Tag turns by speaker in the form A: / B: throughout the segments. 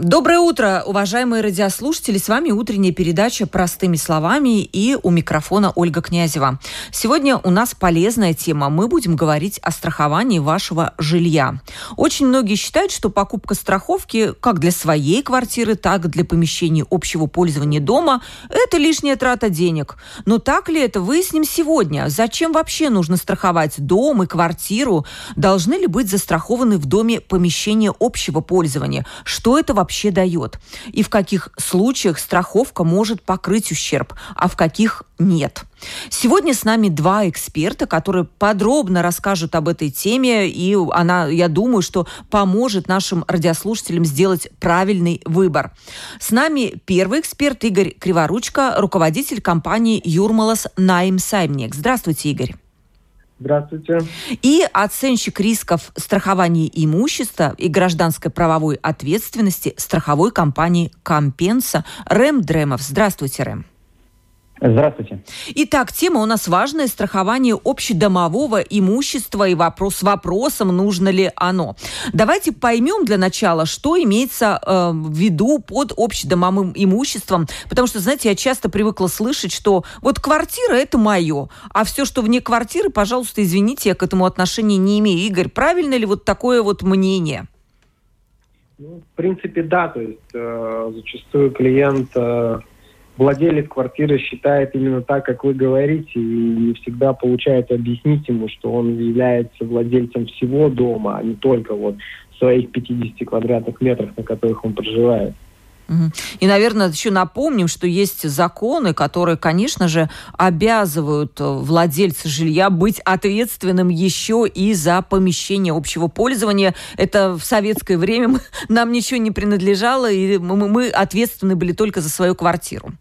A: Доброе утро, уважаемые радиослушатели. С вами утренняя передача «Простыми словами» и у микрофона Ольга Князева. Сегодня у нас полезная тема. Мы будем говорить о страховании вашего жилья. Очень многие считают, что покупка страховки как для своей квартиры, так и для помещений общего пользования дома – это лишняя трата денег. Но так ли это, выясним сегодня. Зачем вообще нужно страховать дом и квартиру? Должны ли быть застрахованы в доме помещения общего пользования? Что это вообще вообще дает, и в каких случаях страховка может покрыть ущерб, а в каких нет. Сегодня с нами два эксперта, которые подробно расскажут об этой теме, и она, я думаю, что поможет нашим радиослушателям сделать правильный выбор. С нами первый эксперт Игорь Криворучко, руководитель компании «Юрмалас Найм Саймник». Здравствуйте, Игорь.
B: Здравствуйте.
A: И оценщик рисков страхования имущества и гражданской правовой ответственности страховой компании «Компенса» Рэм Дремов. Здравствуйте, Рэм.
B: Здравствуйте.
A: Итак, тема у нас важная – страхование общедомового имущества и вопрос с вопросом, нужно ли оно. Давайте поймем для начала, что имеется э, в виду под общедомовым имуществом, потому что, знаете, я часто привыкла слышать, что вот квартира – это мое, а все, что вне квартиры, пожалуйста, извините, я к этому отношения не имею. Игорь, правильно ли вот такое вот мнение?
B: Ну, в принципе, да, то есть э, зачастую клиент э, владелец квартиры считает именно так, как вы говорите, и не всегда получается объяснить ему, что он является владельцем всего дома, а не только вот своих 50 квадратных метров, на которых он проживает.
A: И, наверное, еще напомним, что есть законы, которые, конечно же, обязывают э, владельца жилья быть ответственным еще и за помещение общего пользования. Это в советское время нам ничего не принадлежало, и мы ответственны были только за свою квартиру.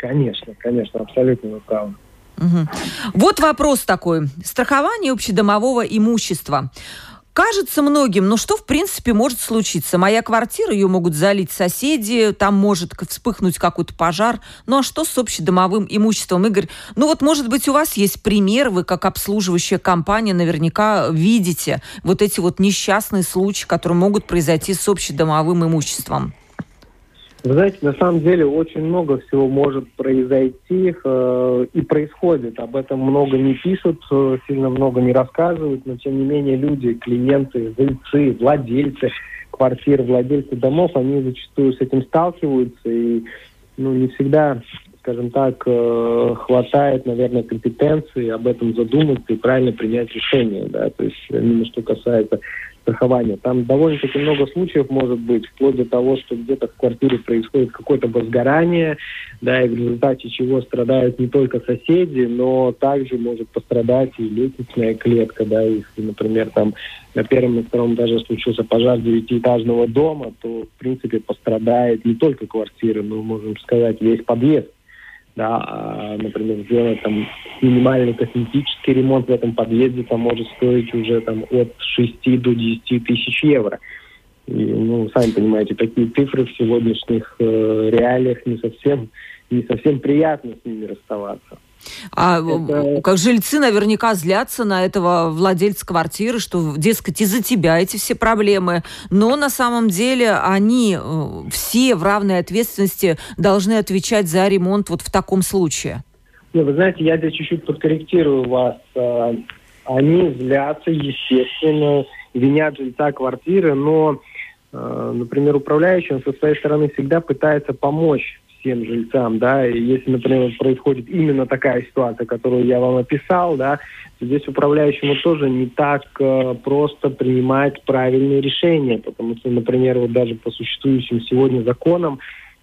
B: Конечно, конечно, абсолютно вы правы.
A: Угу. Вот вопрос такой. Страхование общедомового имущества. Кажется многим, но что в принципе может случиться? Моя квартира, ее могут залить соседи, там может вспыхнуть какой-то пожар. Ну а что с общедомовым имуществом? Игорь, ну вот может быть у вас есть пример, вы как обслуживающая компания наверняка видите вот эти вот несчастные случаи, которые могут произойти с общедомовым имуществом.
B: Вы знаете, на самом деле очень много всего может произойти э, и происходит. Об этом много не пишут, э, сильно много не рассказывают, но тем не менее люди, клиенты, жильцы, владельцы квартир, владельцы домов, они зачастую с этим сталкиваются и ну, не всегда, скажем так, э, хватает, наверное, компетенции об этом задуматься и правильно принять решение. Да? То есть именно что касается страхования. Там довольно-таки много случаев может быть, вплоть до того, что где-то в квартире происходит какое-то возгорание, да, и в результате чего страдают не только соседи, но также может пострадать и лестничная клетка, да, если, например, там на первом и втором этаже случился пожар девятиэтажного дома, то, в принципе, пострадает не только квартира, но, можем сказать, весь подъезд да, а, например, сделать там минимальный косметический ремонт в этом подъезде, там может стоить уже там от 6 до 10 тысяч евро. И, ну, сами понимаете, такие цифры в сегодняшних э, реалиях не совсем, не совсем приятно с ними расставаться.
A: А это... как жильцы наверняка злятся на этого владельца квартиры, что, дескать, из-за тебя эти все проблемы. Но на самом деле они э, все в равной ответственности должны отвечать за ремонт вот в таком случае.
B: Не, вы знаете, я здесь чуть-чуть подкорректирую вас. Э, они злятся, естественно, винят жильца квартиры, но, э, например, управляющий он со своей стороны всегда пытается помочь всем жильцам, да, и если, например, происходит именно такая ситуация, которую я вам описал, да, то здесь управляющему тоже не так э, просто принимать правильные решения, потому что, например, вот даже по существующим сегодня законам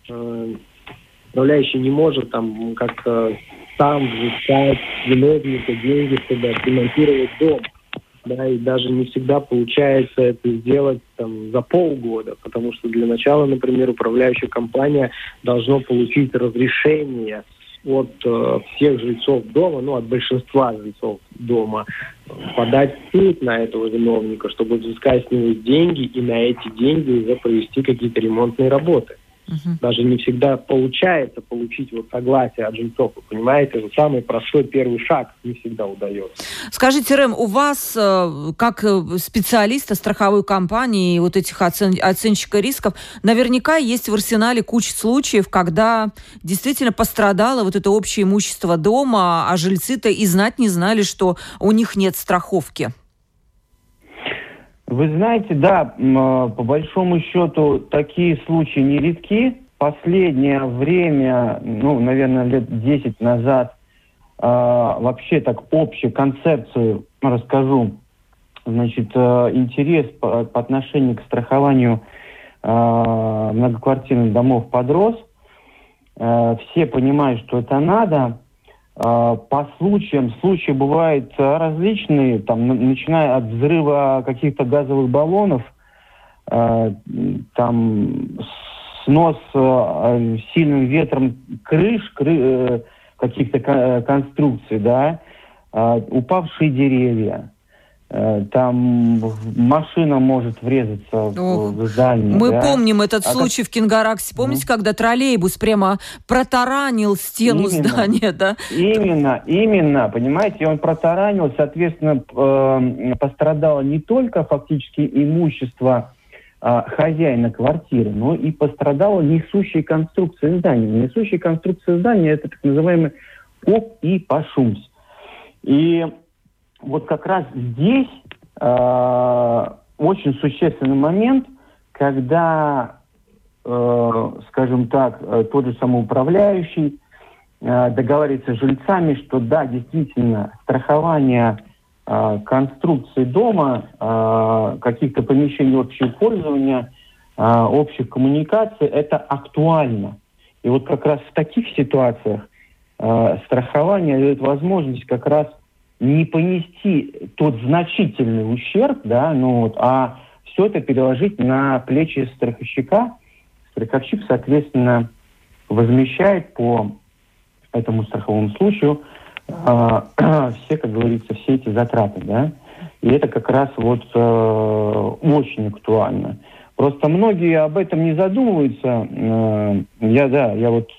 B: э, управляющий не может там как-то сам взыскать виновника деньги, чтобы отремонтировать дом да, и даже не всегда получается это сделать там, за полгода, потому что для начала, например, управляющая компания должна получить разрешение от э, всех жильцов дома, ну, от большинства жильцов дома, подать в суд на этого виновника, чтобы взыскать с него деньги и на эти деньги уже провести какие-то ремонтные работы. Угу. Даже не всегда получается получить вот согласие от жильцов. Вы понимаете, это самый простой первый шаг не всегда удается.
A: Скажите, Рэм, у вас, э, как э, специалиста страховой компании и вот этих оцен... оценщика рисков, наверняка есть в арсенале куча случаев, когда действительно пострадало вот это общее имущество дома, а жильцы-то и знать не знали, что у них нет страховки.
C: Вы знаете, да, а, по большому счету такие случаи нередки. Последнее время, ну, наверное, лет 10 назад, э, вообще так общую концепцию расскажу. Значит, э, интерес по, по отношению к страхованию э, многоквартирных домов подрос. Э, все понимают, что это надо. А, по случаям, случаи бывают а, различные, там, начиная от взрыва каких-то газовых баллонов, а, там снос сильным ветром крыш, кры, э, каких-то конструкций, да, упавшие деревья, Э, там машина может врезаться Ох, в здание.
A: Мы да? помним этот а случай как... в Кингараксе. Помните, ну? когда троллейбус прямо протаранил стену именно, здания, да?
C: Именно, именно, понимаете, он протаранил, соответственно, э, пострадало не только фактически имущество э, хозяина квартиры, но и пострадала несущая конструкция здания. Несущая конструкция здания это так называемый ОП и пашумс. И вот как раз здесь э, очень существенный момент, когда, э, скажем так, э, тот же самоуправляющий э, договаривается с жильцами, что да, действительно, страхование э, конструкции дома, э, каких-то помещений общего пользования, э, общих коммуникаций, это актуально. И вот как раз в таких ситуациях э, страхование дает возможность как раз не понести тот значительный ущерб, да, ну вот, а все это переложить на плечи страховщика. Страховщик, соответственно, возмещает по этому страховому случаю э, все, как говорится, все эти затраты, да. И это как раз вот э, очень актуально. Просто многие об этом не задумываются. Э, я, да, я вот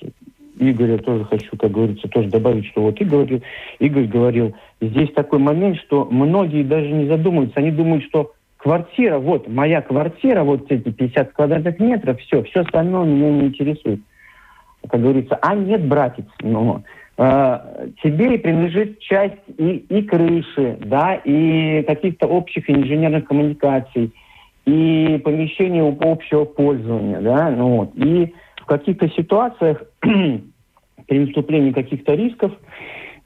C: Игоря тоже хочу, как говорится, тоже добавить, что вот Игорь Игорь говорил, здесь такой момент, что многие даже не задумываются, они думают, что квартира, вот моя квартира, вот эти 50 квадратных метров, все, все остальное меня не интересует. Как говорится, а нет, братец, ну, э, тебе принадлежит часть и, и крыши, да, и каких-то общих инженерных коммуникаций, и помещения общего пользования, да, ну вот, и каких-то ситуациях при наступлении каких-то рисков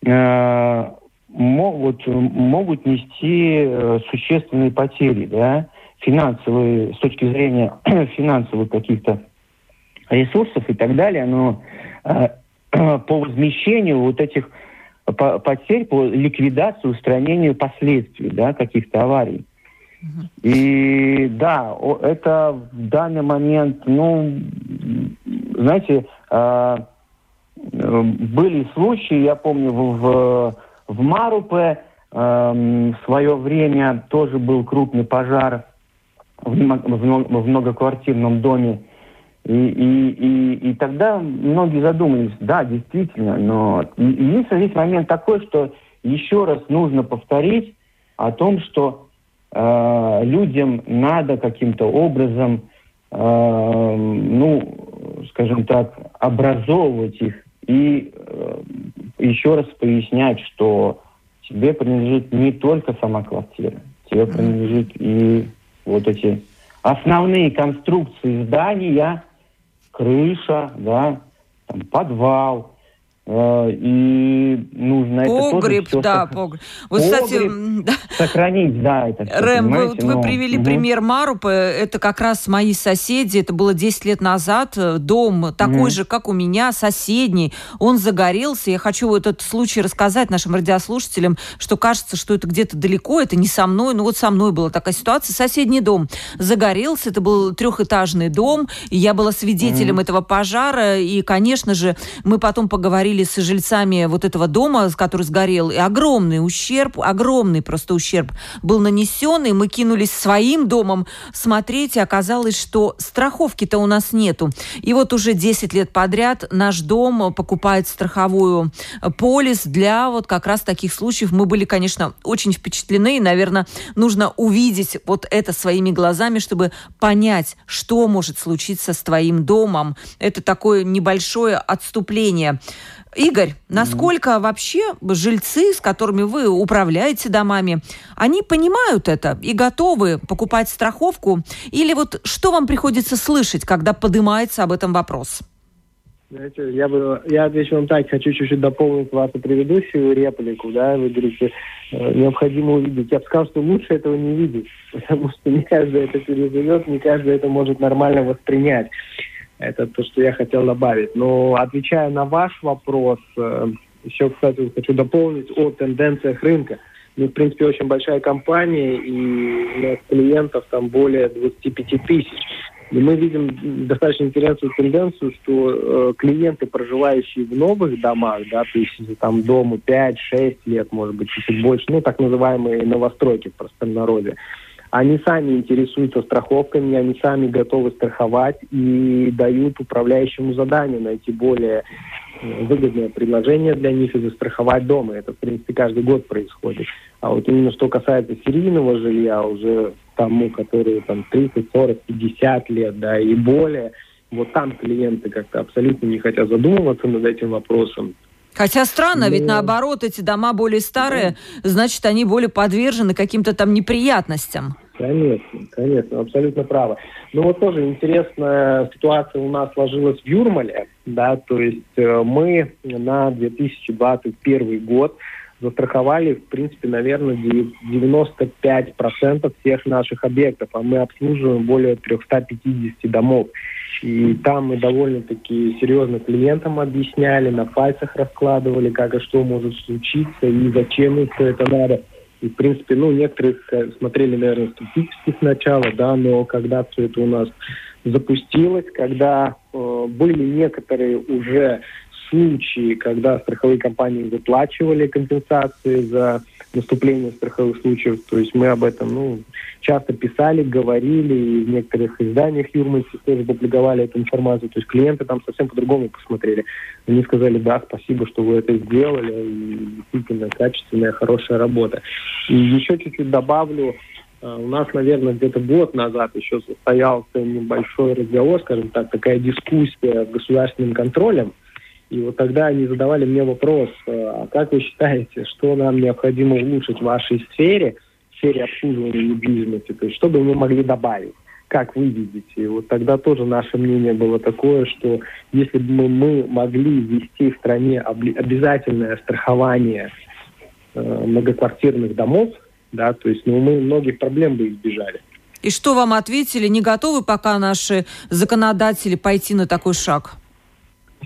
C: э, могут, могут нести э, существенные потери, да, финансовые, с точки зрения финансовых каких-то ресурсов и так далее, но э, по возмещению вот этих потерь, по ликвидации, устранению последствий, да, каких-то аварий. И да, это в данный момент, ну, знаете, э, были случаи, я помню, в, в Марупе э, в свое время тоже был крупный пожар в, в многоквартирном доме. И, и, и, и тогда многие задумались, да, действительно, но единственный здесь момент такой, что еще раз нужно повторить о том, что э, людям надо каким-то образом, э, ну, скажем так, образовывать их и э, еще раз пояснять, что тебе принадлежит не только сама квартира, тебе принадлежит и вот эти основные конструкции здания, крыша, да, там, подвал, и нужно
A: погреб,
C: это тоже
A: да, погреб. Вот,
C: погреб, кстати, да. сохранить, да, это
A: все, Рэм, вы, вот вы привели угу. пример Марупы, это как раз мои соседи, это было 10 лет назад, дом такой угу. же, как у меня, соседний, он загорелся, я хочу вот этот случай рассказать нашим радиослушателям, что кажется, что это где-то далеко, это не со мной, ну вот со мной была такая ситуация, соседний дом загорелся, это был трехэтажный дом, и я была свидетелем угу. этого пожара, и, конечно же, мы потом поговорили говорили с жильцами вот этого дома, который сгорел, и огромный ущерб, огромный просто ущерб был нанесен, и мы кинулись своим домом смотреть, и оказалось, что страховки-то у нас нету. И вот уже 10 лет подряд наш дом покупает страховую полис для вот как раз таких случаев. Мы были, конечно, очень впечатлены, и, наверное, нужно увидеть вот это своими глазами, чтобы понять, что может случиться с твоим домом. Это такое небольшое отступление. Игорь, насколько вообще жильцы, с которыми вы управляете домами, они понимают это и готовы покупать страховку? Или вот что вам приходится слышать, когда поднимается об этом вопрос?
B: Знаете, я бы, я отвечу вам так, хочу чуть-чуть дополнить вашу предыдущую реплику, да, вы говорите, э, необходимо увидеть. Я бы сказал, что лучше этого не видеть, потому что не каждый это переживет, не каждый это может нормально воспринять. Это то, что я хотел добавить. Но отвечая на ваш вопрос, э, еще, кстати, хочу дополнить о тенденциях рынка. Мы, в принципе, очень большая компания, и у нас клиентов там более 25 тысяч. И мы видим достаточно интересную тенденцию, что э, клиенты, проживающие в новых домах, да, то есть там дому 5-6 лет, может быть, чуть больше, ну, так называемые новостройки в простом народе, они сами интересуются страховками, они сами готовы страховать и дают управляющему заданию найти более э, выгодное предложение для них и застраховать дома. Это, в принципе, каждый год происходит. А вот именно что касается серийного жилья, уже тому, которые там 30, 40, 50 лет, да, и более, вот там клиенты как-то абсолютно не хотят задумываться над этим вопросом.
A: Хотя странно, Но... ведь наоборот, эти дома более старые, значит, они более подвержены каким-то там неприятностям.
B: Конечно, конечно, абсолютно право. Ну вот тоже интересная ситуация у нас сложилась в Юрмале, да, то есть э, мы на 2021 год застраховали, в принципе, наверное, 95% всех наших объектов, а мы обслуживаем более 350 домов. И там мы довольно-таки серьезно клиентам объясняли, на пальцах раскладывали, как и что может случиться и зачем им все это надо. И, в принципе, ну, некоторые смотрели, наверное, статистически сначала, да, но когда все это у нас запустилось, когда э, были некоторые уже случаи, когда страховые компании выплачивали компенсации за наступление страховых случаев. То есть мы об этом ну, часто писали, говорили, и в некоторых изданиях Юрмальцев тоже публиковали эту информацию. То есть клиенты там совсем по-другому посмотрели. Они сказали, да, спасибо, что вы это сделали, и действительно качественная, хорошая работа. И еще чуть-чуть добавлю, э, у нас, наверное, где-то год назад еще состоялся небольшой разговор, скажем так, такая дискуссия с государственным контролем и вот тогда они задавали мне вопрос, э, а как вы считаете, что нам необходимо улучшить в вашей сфере, в сфере обслуживания недвижимости, то есть что бы мы могли добавить? Как вы видите? И вот тогда тоже наше мнение было такое, что если бы мы, могли ввести в стране обязательное страхование э, многоквартирных домов, да, то есть ну, мы многих проблем бы избежали.
A: И что вам ответили? Не готовы пока наши законодатели пойти на такой шаг?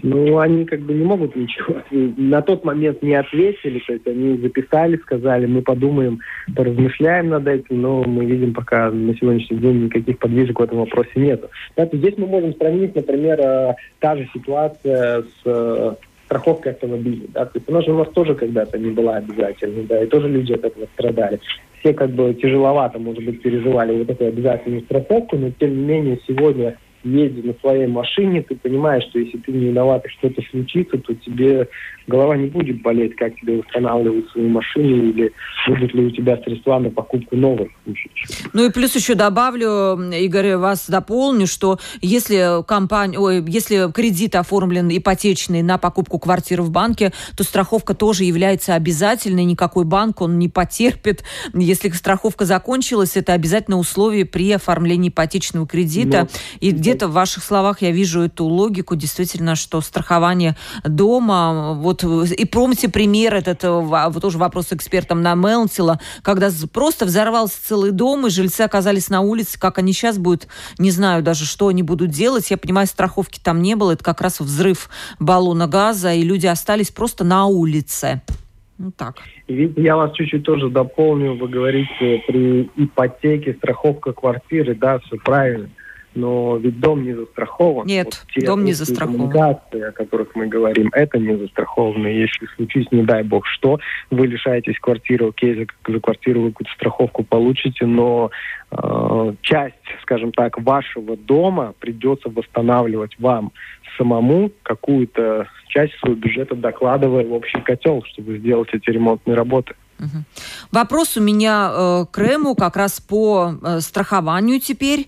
B: Ну, они как бы не могут ничего На тот момент не ответили, то есть они записали, сказали, мы подумаем, поразмышляем над этим, но мы видим пока на сегодняшний день никаких подвижек в этом вопросе нет. здесь мы можем сравнить, например, э, та же ситуация с э, страховкой автомобиля. Да? То есть она же у нас тоже когда-то не была обязательной, да, и тоже люди от этого страдали. Все как бы тяжеловато, может быть, переживали вот эту обязательную страховку, но тем не менее сегодня едешь на своей машине, ты понимаешь, что если ты не виноват и что-то случится, то тебе голова не будет болеть, как тебе восстанавливать свою машину или будут ли у тебя средства на покупку новых.
A: Ну и плюс еще добавлю, Игорь, вас дополню, что если компания, ой, если кредит оформлен ипотечный на покупку квартиры в банке, то страховка тоже является обязательной, никакой банк он не потерпит. Если страховка закончилась, это обязательное условие при оформлении ипотечного кредита. Ну, и где-то в ваших словах я вижу эту логику, действительно, что страхование дома, вот и помните пример этот, э, вот тоже вопрос экспертам на Мелтила, когда просто взорвался целый дом, и жильцы оказались на улице, как они сейчас будут, не знаю даже, что они будут делать. Я понимаю, страховки там не было, это как раз взрыв баллона газа, и люди остались просто на улице. Ну так.
B: Я вас чуть-чуть тоже дополню. Вы говорите, при ипотеке страховка квартиры, да, все правильно. Но ведь дом не застрахован.
A: Нет, вот дом не застрахован.
B: о которых мы говорим, это не застраховано. Если случись, не дай бог что, вы лишаетесь квартиры, окей, за, за квартиру вы какую-то страховку получите, но э, часть, скажем так, вашего дома придется восстанавливать вам самому какую-то часть своего бюджета, докладывая в общий котел, чтобы сделать эти ремонтные работы.
A: Угу. Вопрос у меня э, к Рэму как раз по э, страхованию теперь.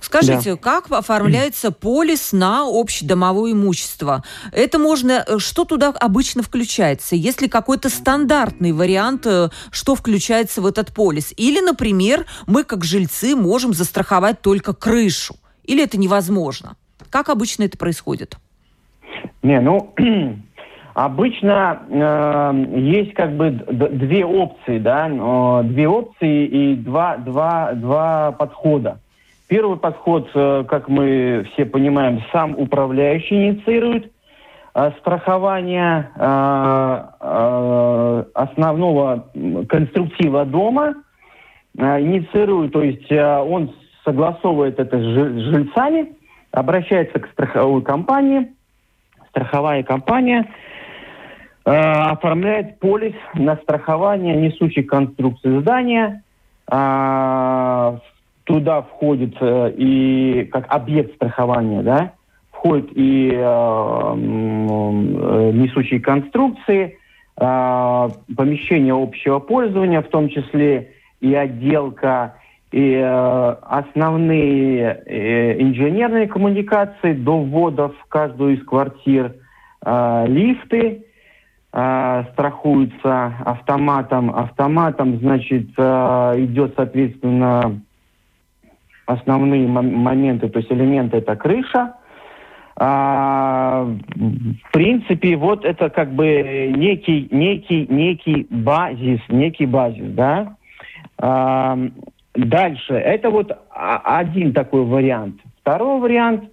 A: Скажите, да. как оформляется полис на общедомовое имущество? Это можно, э, что туда обычно включается? Есть ли какой-то стандартный вариант, э, что включается в этот полис? Или, например, мы как жильцы можем застраховать только крышу? Или это невозможно? Как обычно это происходит?
C: Не, ну, обычно э, есть как бы две опции, да, э, две опции и два, два, два подхода. Первый подход, э, как мы все понимаем, сам управляющий инициирует э, страхование э, основного конструктива дома, инициирует, то есть он согласовывает это с жильцами, обращается к страховой компании, страховая компания оформляет полис на страхование несущих конструкций здания. Туда входит э, и как объект страхования, да, входит и э, э, несущие конструкции, э, помещения общего пользования, в том числе и отделка и э, основные э, инженерные коммуникации до ввода в каждую из квартир, э, лифты э, страхуются автоматом. Автоматом, значит, э, идет, соответственно, основные моменты, то есть элементы это крыша. А, в принципе, вот это как бы некий, некий, некий базис, некий базис, да. А, Дальше, это вот один такой вариант. Второй вариант,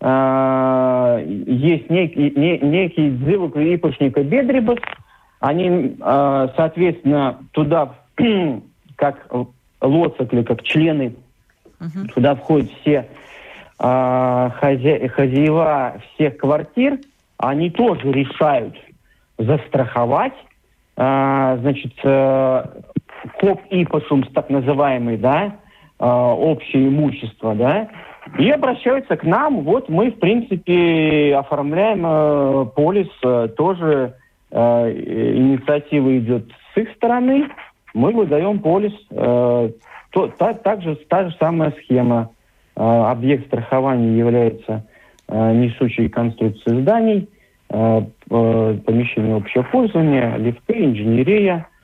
C: э, есть некий, не, некий дзывок ипочника бедребас, они, э, соответственно, туда, как лоцикли, как члены, uh-huh. туда входят все э, хозя... хозяева всех квартир, они тоже решают застраховать, э, значит, э, коп ипосумс, так называемый, да, э, общее имущество, да, и обращаются к нам. Вот мы, в принципе, оформляем э, полис, э, тоже э, инициатива идет с их стороны. Мы выдаем полис. Э, то, та, также та же самая схема. Э, объект страхования является э, несущей конструкцией зданий, э, помещение общего пользования, лифты, инженерия –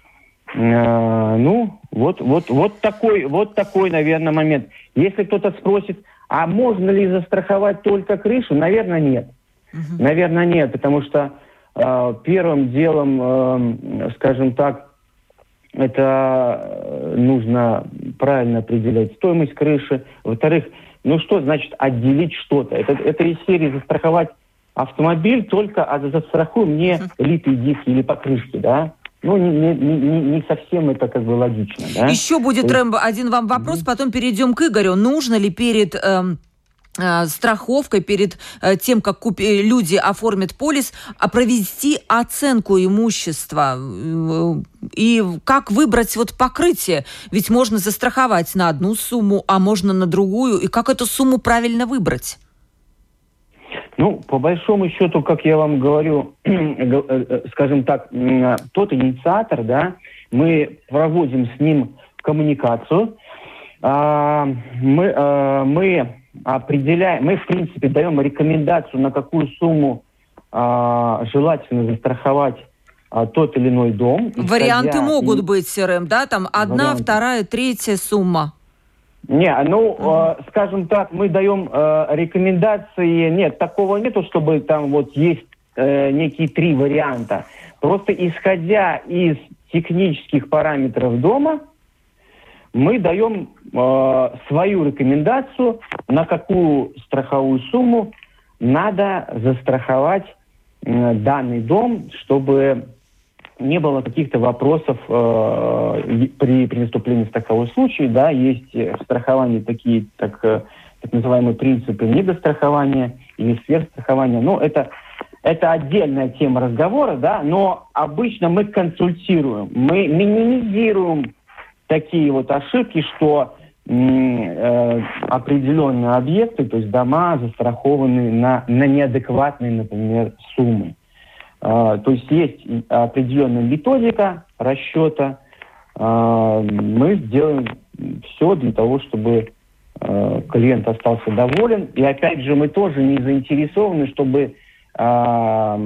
C: Э, ну, вот, вот, вот такой, вот такой, наверное, момент. Если кто-то спросит, а можно ли застраховать только крышу, наверное, нет. Угу. Наверное, нет, потому что э, первым делом, э, скажем так, это э, нужно правильно определять стоимость крыши. Во-вторых, ну что значит отделить что-то? Это, это из серии застраховать автомобиль только, а застрахуем не литые диски или покрышки, да? ну, не, не, не, не совсем это как бы логично. Да?
A: Еще будет. Рэмбо, один вам вопрос, потом перейдем к Игорю. Нужно ли перед... Эм страховкой перед э, тем, как купи, люди оформят полис, а провести оценку имущества э, и как выбрать вот покрытие. Ведь можно застраховать на одну сумму, а можно на другую. И как эту сумму правильно выбрать?
C: Ну, по большому счету, как я вам говорю, э, э, скажем так, тот инициатор, да, мы проводим с ним коммуникацию, а, мы, мы определяем, мы, в принципе, даем рекомендацию, на какую сумму а, желательно застраховать тот или иной дом.
A: Варианты могут и... быть, СРМ, да? Там одна, Варианты. вторая, третья сумма.
C: Не, ну, э, скажем так, мы даем э, рекомендации. Нет, такого нету, чтобы там вот есть э, некие три варианта. Просто исходя из технических параметров дома, мы даем э, свою рекомендацию, на какую страховую сумму надо застраховать э, данный дом, чтобы не было каких-то вопросов э, при, при наступлении в такого случая. Да, есть в страховании такие так, э, так называемые принципы недострахования или сверхстрахования. Но это, это отдельная тема разговора, да, но обычно мы консультируем, мы минимизируем такие вот ошибки, что э, определенные объекты, то есть дома, застрахованы на, на неадекватные, например, суммы. Э, то есть есть определенная методика расчета. Э, мы сделаем все для того, чтобы э, клиент остался доволен. И опять же, мы тоже не заинтересованы, чтобы э,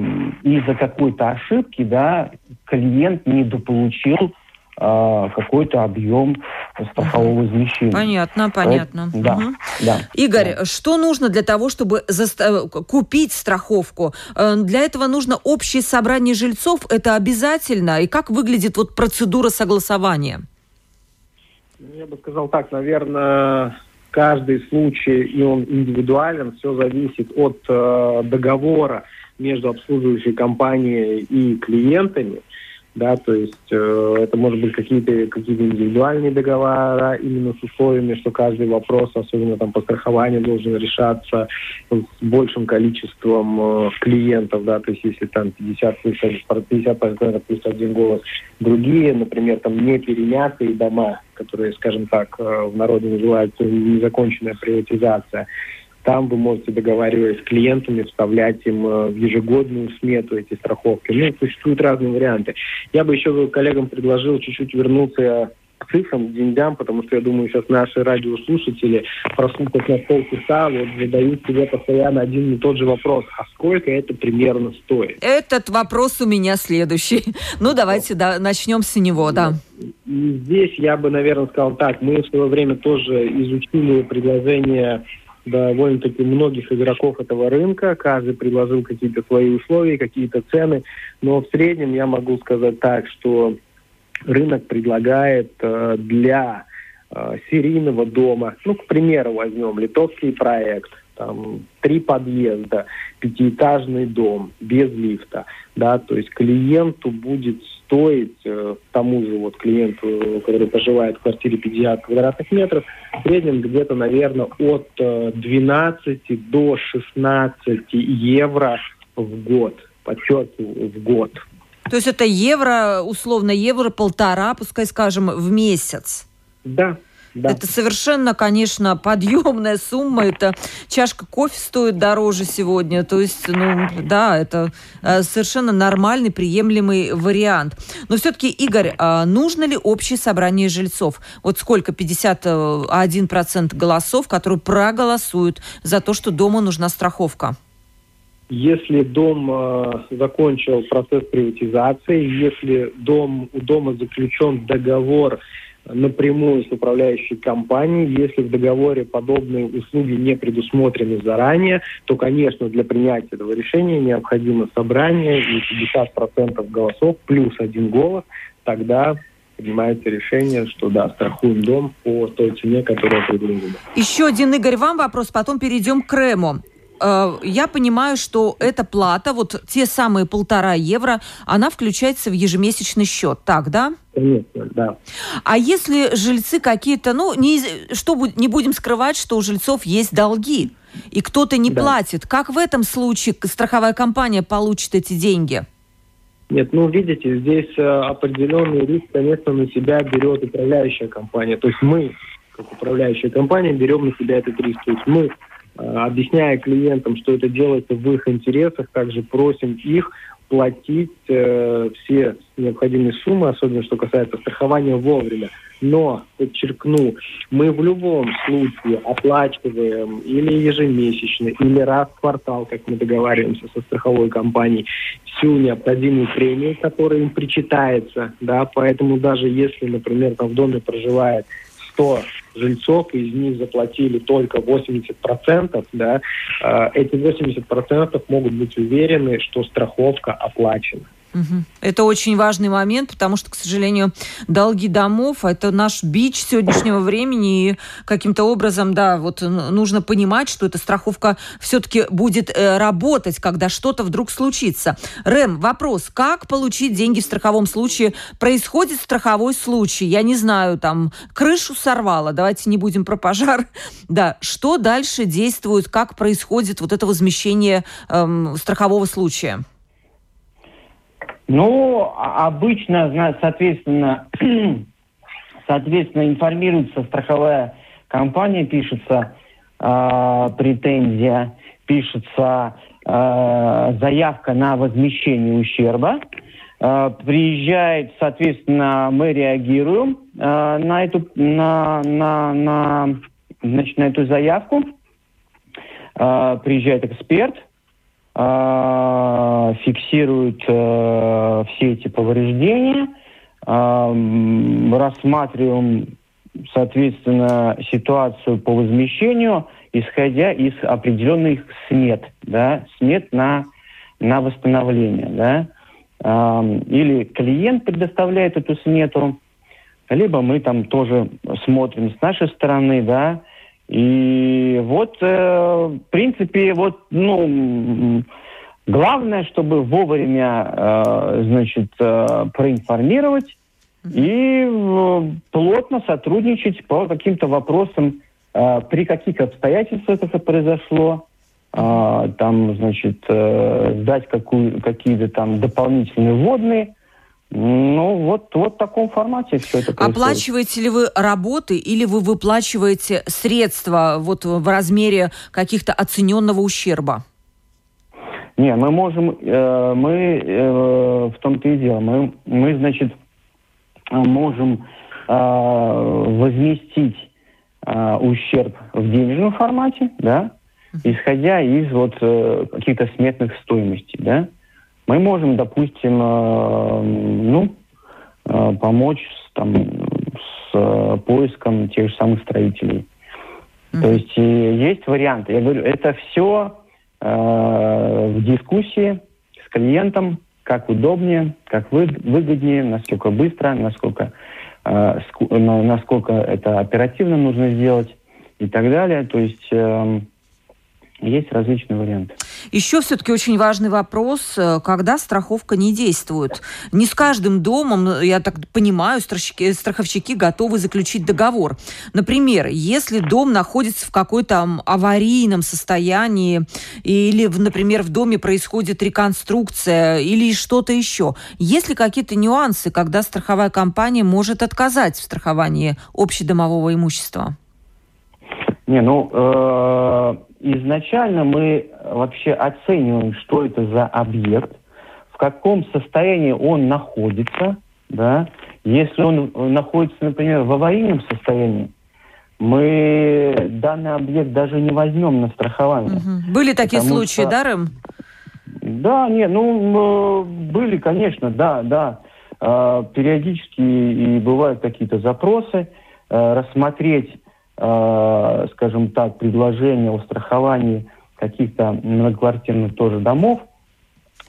C: из-за какой-то ошибки да, клиент недополучил а, какой-то объем страхового возмещения.
A: Понятно, понятно.
C: Это, да, угу. да.
A: Игорь, да. что нужно для того, чтобы заста- купить страховку? Э, для этого нужно общее собрание жильцов, это обязательно? И как выглядит вот процедура согласования?
B: Я бы сказал так, наверное, каждый случай, и он индивидуален, все зависит от э, договора между обслуживающей компанией и клиентами да, то есть э, это может быть какие-то какие индивидуальные договора именно с условиями, что каждый вопрос, особенно там по страхованию, должен решаться с большим количеством э, клиентов, да, то есть если там 50 плюс 50 плюс один голос, другие, например, там не перенятые дома, которые, скажем так, э, в народе называются незаконченная приватизация, там вы можете договариваясь с клиентами, вставлять им э, в ежегодную смету эти страховки. Ну, существуют разные варианты. Я бы еще коллегам предложил чуть-чуть вернуться к цифрам, к деньгам, потому что я думаю, сейчас наши радиослушатели, прослушав на полчаса, вот задают себе постоянно один и тот же вопрос. А сколько это примерно стоит?
A: Этот вопрос у меня следующий. Ну, давайте да, начнем с него, да.
B: И здесь я бы, наверное, сказал так. Мы в свое время тоже изучили предложение довольно-таки многих игроков этого рынка. Каждый предложил какие-то свои условия, какие-то цены. Но в среднем я могу сказать так, что рынок предлагает э, для э, серийного дома, ну, к примеру, возьмем литовский проект, там три подъезда, пятиэтажный дом без лифта, да, то есть клиенту будет стоить э, тому же вот клиенту, который проживает в квартире 50 квадратных метров, в среднем где-то, наверное, от э, 12 до 16 евро в год, подчеркиваю, в год.
A: То есть это евро, условно, евро полтора, пускай скажем, в месяц?
B: Да, да.
A: Это совершенно, конечно, подъемная сумма. Это чашка кофе стоит дороже сегодня. То есть, ну, да, это э, совершенно нормальный, приемлемый вариант. Но все-таки, Игорь, а нужно ли общее собрание жильцов? Вот сколько? 51% голосов, которые проголосуют за то, что дому нужна страховка.
B: Если дом э, закончил процесс приватизации, если дом, у дома заключен договор напрямую с управляющей компанией. Если в договоре подобные услуги не предусмотрены заранее, то, конечно, для принятия этого решения необходимо собрание и 50% голосов плюс один голос. Тогда принимается решение, что да, страхуем дом по той цене, которая предложена.
A: Еще один, Игорь, вам вопрос, потом перейдем к Крему. Э, я понимаю, что эта плата, вот те самые полтора евро, она включается в ежемесячный счет, так, да?
B: Конечно, да.
A: А если жильцы какие-то, ну, не, что, не будем скрывать, что у жильцов есть долги, и кто-то не да. платит, как в этом случае страховая компания получит эти деньги?
B: Нет, ну видите, здесь э, определенный риск, конечно, на себя берет управляющая компания. То есть мы, как управляющая компания, берем на себя этот риск. То есть мы объясняя клиентам, что это делается в их интересах, также просим их платить э, все необходимые суммы, особенно что касается страхования вовремя. Но, подчеркну, мы в любом случае оплачиваем или ежемесячно, или раз в квартал, как мы договариваемся со страховой компанией, всю необходимую премию, которая им причитается. Да, поэтому даже если, например, там в доме проживает 100 жильцов, из них заплатили только 80%, да, э, эти 80% могут быть уверены, что страховка оплачена.
A: Это очень важный момент, потому что, к сожалению, долги домов – это наш бич сегодняшнего времени, и каким-то образом, да, вот нужно понимать, что эта страховка все-таки будет э, работать, когда что-то вдруг случится. Рэм, вопрос, как получить деньги в страховом случае? Происходит страховой случай, я не знаю, там, крышу сорвало, давайте не будем про пожар. Да, что дальше действует, как происходит вот это возмещение эм, страхового случая?
C: Ну, а, обычно, соответственно, соответственно, информируется страховая компания, пишется э, претензия, пишется э, заявка на возмещение ущерба. Э, приезжает, соответственно, мы реагируем э, на эту на, на, на, значит, на эту заявку. Э, приезжает эксперт, фиксирует э, все эти повреждения, э, рассматриваем, соответственно, ситуацию по возмещению, исходя из определенных смет, да, смет на, на восстановление, да. Э, или клиент предоставляет эту смету, либо мы там тоже смотрим с нашей стороны, да, и вот, э, в принципе, вот, ну, главное, чтобы вовремя, э, значит, э, проинформировать и плотно сотрудничать по каким-то вопросам, при каких обстоятельствах это произошло, там, значит, э, дать какую, какие-то там дополнительные вводные, ну, вот, вот в таком формате все это происходит.
A: Оплачиваете ли вы работы или вы выплачиваете средства вот в размере каких-то оцененного ущерба?
C: Не, мы можем, э, мы э, в том-то и дело, мы, мы значит, можем э, возместить э, ущерб в денежном формате, да, исходя из вот э, каких-то сметных стоимостей, да мы можем, допустим, э, ну, э, помочь с, там, с э, поиском тех же самых строителей. Mm-hmm. То есть есть варианты. Я говорю, это все э, в дискуссии с клиентом, как удобнее, как вы, выгоднее, насколько быстро, насколько, э, ску, насколько это оперативно нужно сделать и так далее. То есть э, есть различные варианты.
A: Еще все-таки очень важный вопрос, э, когда страховка не действует. Не с каждым домом, э, я так понимаю, страховщики, готовы заключить договор. Например, если дом находится в какой-то аварийном состоянии, или, например, в доме происходит реконструкция, или что-то еще. Есть ли какие-то нюансы, когда страховая компания может отказать в страховании общедомового имущества?
C: Не, ну, э, изначально мы вообще оцениваем, что это за объект, в каком состоянии он находится, да. Если он находится, например, в аварийном состоянии, мы данный объект даже не возьмем на страхование.
A: Угу. Были такие случаи, что... да, Рэм?
C: Да, нет, ну, были, конечно, да, да. Э, периодически и бывают какие-то запросы, э, рассмотреть э, скажем так, предложения о страховании каких-то многоквартирных тоже домов,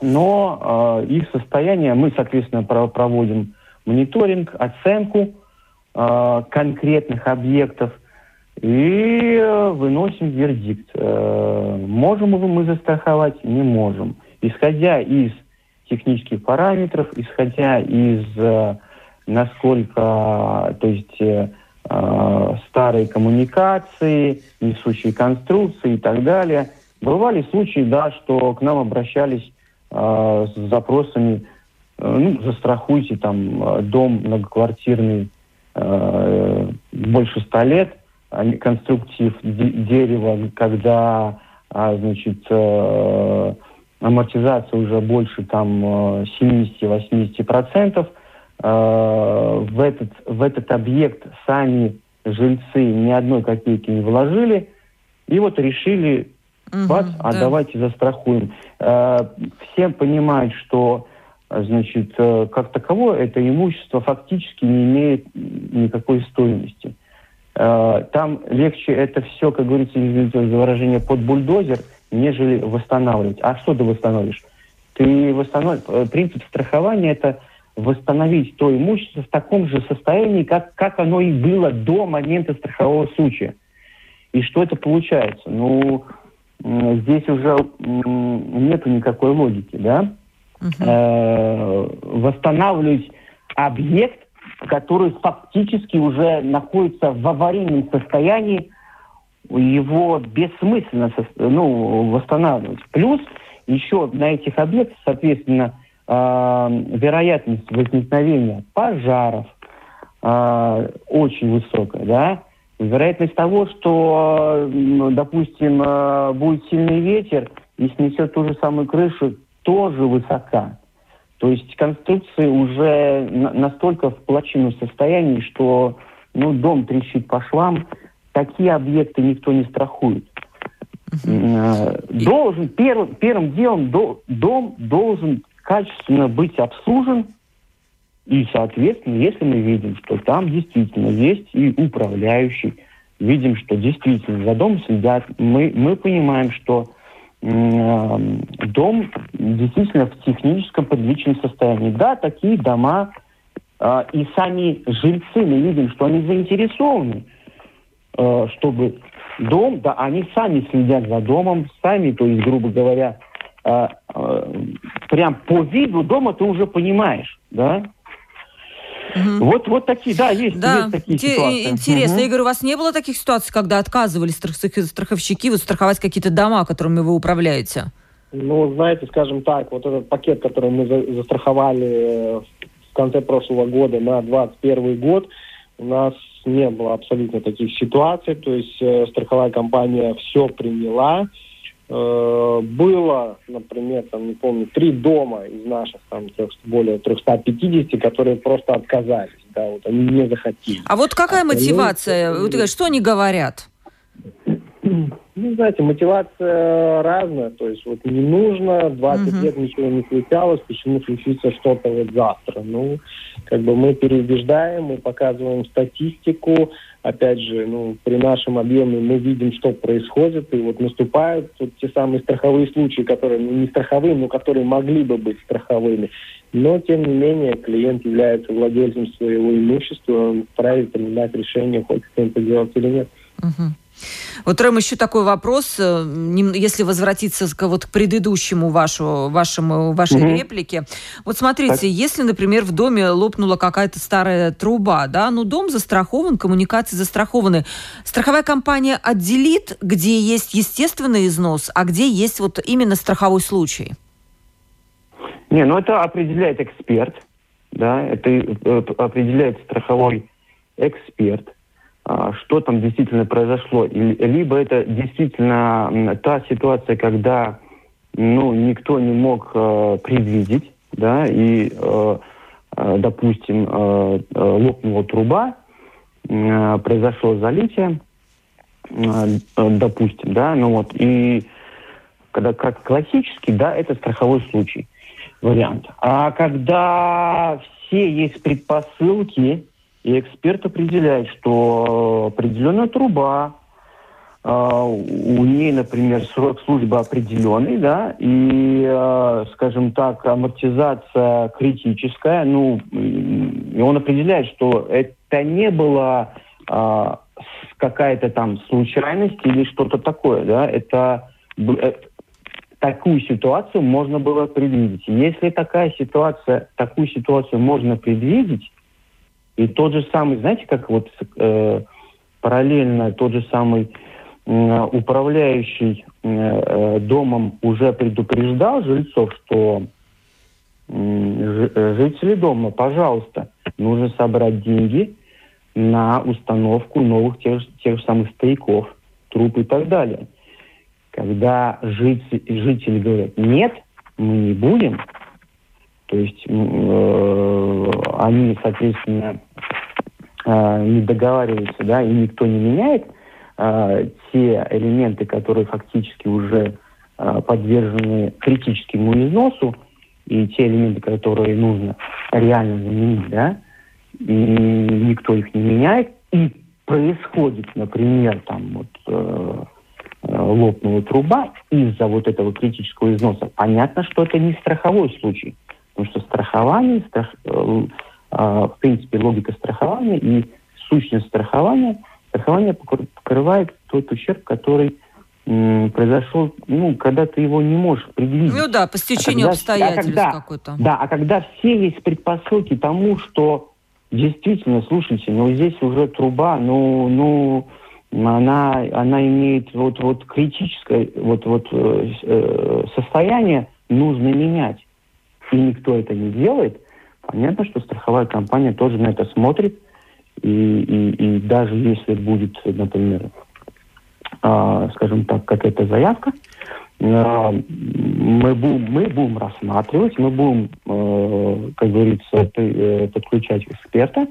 C: но э, их состояние мы, соответственно, проводим мониторинг, оценку э, конкретных объектов и выносим вердикт. Э, можем мы застраховать? Не можем. Исходя из технических параметров, исходя из э, насколько, то есть э, э, старые коммуникации, несущие конструкции и так далее. Бывали случаи, да, что к нам обращались э, с запросами, э, ну, застрахуйте там э, дом многоквартирный э, больше ста лет, конструктив дерева, когда, э, значит, э, амортизация уже больше там 70-80 процентов, Э, в этот, в этот объект сами жильцы ни одной копейки не вложили, и вот решили, угу, бац, а да. давайте застрахуем. Э, все понимают, что значит, э, как таковое это имущество фактически не имеет никакой стоимости. Там легче это все, как говорится, извините за выражение, под бульдозер, нежели восстанавливать. А что ты восстановишь? ты восстанов... принцип страхования это восстановить то имущество в таком же состоянии, как, как оно и было до момента страхового случая. И что это получается? Ну, здесь уже нету никакой логики, да? Угу. восстанавливать объект, который фактически уже находится в аварийном состоянии, его бессмысленно ну, восстанавливать. Плюс еще на этих объектах, соответственно, вероятность возникновения пожаров э, очень высокая, да, вероятность того, что, допустим, э, будет сильный ветер и снесет ту же самую крышу, тоже высока. То есть конструкции уже настолько в плачевном состоянии, что ну, дом трещит по швам, такие объекты никто не страхует. Угу. Должен, первым, первым делом до, дом должен качественно быть обслужен, и, соответственно, если мы видим, что там действительно есть и управляющий, видим, что действительно за дом следят, мы, мы понимаем, что дом действительно в техническом приличном состоянии. Да, такие дома э, и сами жильцы, мы видим, что они заинтересованы – Э, чтобы дом, да, они сами следят за домом, сами, то есть, грубо говоря, э, прям по виду дома ты уже понимаешь, да, Угу. Вот, вот такие, да, есть, да. есть такие Те, ситуации.
A: Интересно, угу. Игорь, у вас не было таких ситуаций, когда отказывались страховщики вот страховать какие-то дома, которыми вы управляете?
B: Ну, знаете, скажем так, вот этот пакет, который мы застраховали в конце прошлого года на 2021 год, у нас не было абсолютно таких ситуаций, то есть э, страховая компания все приняла. Э, было, например, там, не помню, три дома из наших там трех, более 350, которые просто отказались, да, вот они не захотели.
A: А вот какая Остальные... мотивация? Вот, что они говорят?
B: Ну, знаете, мотивация разная. То есть вот не нужно, 20 угу. лет ничего не случалось, почему случится что-то вот завтра. Ну, как бы мы переубеждаем, мы показываем статистику. Опять же, ну, при нашем объеме мы видим, что происходит. И вот наступают вот те самые страховые случаи, которые, ну, не страховые, но которые могли бы быть страховыми. Но, тем не менее, клиент является владельцем своего имущества, он вправе принимать решение, хочет он это делать или нет.
A: Угу. Вот, Рэм, еще такой вопрос, э, если возвратиться к, вот, к предыдущему вашу, вашему, вашей угу. реплике. Вот смотрите, так. если, например, в доме лопнула какая-то старая труба, да, ну дом застрахован, коммуникации застрахованы. Страховая компания отделит, где есть естественный износ, а где есть вот именно страховой случай?
C: Не, ну это определяет эксперт, да, это э, определяет страховой эксперт. А, что там действительно произошло. Либо это действительно та ситуация, когда ну, никто не мог э, предвидеть, да, и, э, э, допустим, э, э, лопнула труба, э, произошло залитие, э, допустим, да, ну вот, и когда как классический, да, это страховой случай, вариант. А когда все есть предпосылки, и эксперт определяет, что определенная труба, э, у ней, например, срок службы определенный, да, и, э, скажем так, амортизация критическая, ну, и он определяет, что это не было э, какая-то там случайность или что-то такое, да, это э, такую ситуацию можно было предвидеть. Если такая ситуация, такую ситуацию можно предвидеть, и тот же самый, знаете, как вот э, параллельно тот же самый э, управляющий э, домом уже предупреждал жильцов, что э, жители дома, пожалуйста, нужно собрать деньги на установку новых тех, тех же самых стояков, труб и так далее. Когда жители, жители говорят, нет, мы не будем, то есть э, они, соответственно, э, не договариваются, да, и никто не меняет э, те элементы, которые фактически уже э, подвержены критическому износу, и те элементы, которые нужно реально заменить, да, и никто их не меняет, и происходит, например, там вот э, э, лопнула труба из-за вот этого критического износа, понятно, что это не страховой случай. Потому что страхование, страх, э, э, в принципе, логика страхования и сущность страхования, страхование покрывает тот ущерб, который произошел, ну, когда ты его не можешь предвидеть.
A: Ну да, по стечению а когда, обстоятельств
C: а какой-то. Да, а когда все есть предпосылки тому, что действительно, слушайте, ну здесь уже труба, ну, ну, она, она имеет вот, вот критическое вот, вот, э, э, состояние, нужно менять. И никто это не делает. Понятно, что страховая компания тоже на это смотрит. И, и, и даже если будет, например, э, скажем так, какая-то заявка, э, мы, будем, мы будем рассматривать, мы будем, э, как говорится, э, подключать эксперта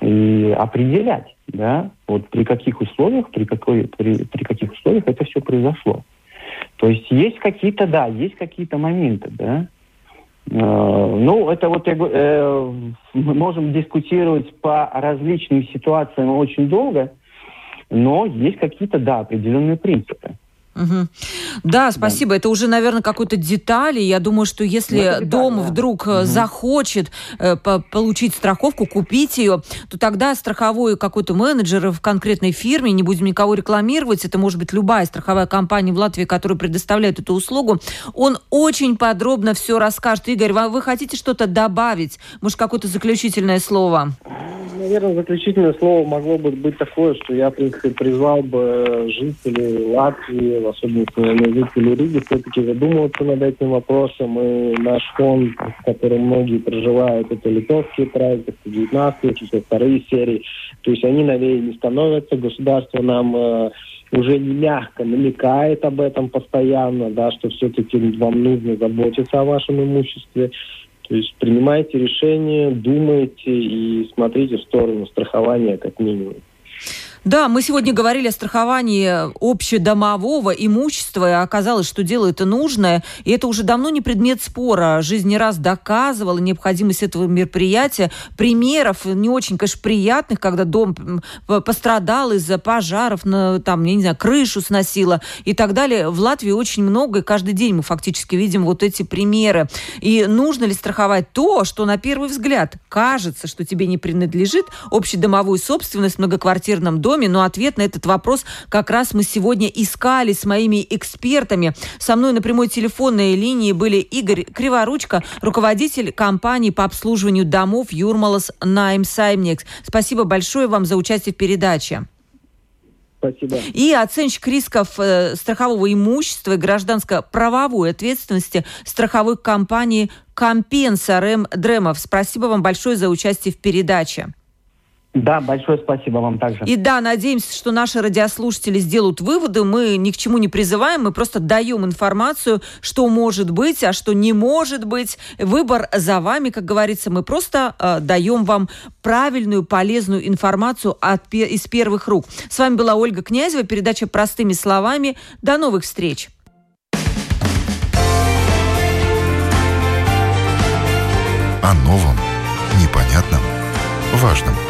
C: и определять, да, вот при каких условиях, при, какой, при, при каких условиях это все произошло. То есть есть какие-то, да, есть какие-то моменты, да. Э, ну, это вот э, мы можем дискутировать по различным ситуациям очень долго, но есть какие-то, да, определенные принципы.
A: Угу. Да, спасибо. Да. Это уже, наверное, какой-то детали. Я думаю, что если ну, деталь, дом да. вдруг угу. захочет э, по получить страховку, купить ее, то тогда страховой какой-то менеджер в конкретной фирме, не будем никого рекламировать, это может быть любая страховая компания в Латвии, которая предоставляет эту услугу, он очень подробно все расскажет. Игорь, вы, вы хотите что-то добавить? Может, какое-то заключительное слово?
B: Наверное, заключительное слово могло бы быть такое, что я, в принципе, призвал бы жителей Латвии, в особенности, наверное, жителей Риги, все-таки задумываться над этим вопросом. И наш фонд, в котором многие проживают, это литовские проекты, 119 вторые серии. То есть они новее не становятся, государство нам э, уже не мягко намекает об этом постоянно, да, что все-таки вам нужно заботиться о вашем имуществе. То есть принимайте решения, думайте и смотрите в сторону страхования как минимум.
A: Да, мы сегодня говорили о страховании общедомового имущества, и оказалось, что дело это нужное, и это уже давно не предмет спора. Жизнь не раз доказывала необходимость этого мероприятия. Примеров не очень, конечно, приятных, когда дом пострадал из-за пожаров, на, там, я не знаю, крышу сносило и так далее. В Латвии очень много, и каждый день мы фактически видим вот эти примеры. И нужно ли страховать то, что на первый взгляд кажется, что тебе не принадлежит, общедомовую собственность в многоквартирном доме, доме, но ответ на этот вопрос как раз мы сегодня искали с моими экспертами. Со мной на прямой телефонной линии были Игорь Криворучка, руководитель компании по обслуживанию домов Юрмалас Найм Саймнекс. Спасибо большое вам за участие в передаче.
B: Спасибо.
A: И оценщик рисков э, страхового имущества и гражданско-правовой ответственности страховой компании Компенса Рэм Дремов. Спасибо вам большое за участие в передаче.
C: Да, большое спасибо вам также.
A: И да, надеемся, что наши радиослушатели сделают выводы. Мы ни к чему не призываем, мы просто даем информацию, что может быть, а что не может быть. Выбор за вами, как говорится. Мы просто э, даем вам правильную, полезную информацию от, из первых рук. С вами была Ольга Князева, передача «Простыми словами». До новых встреч!
D: О новом, непонятном, важном –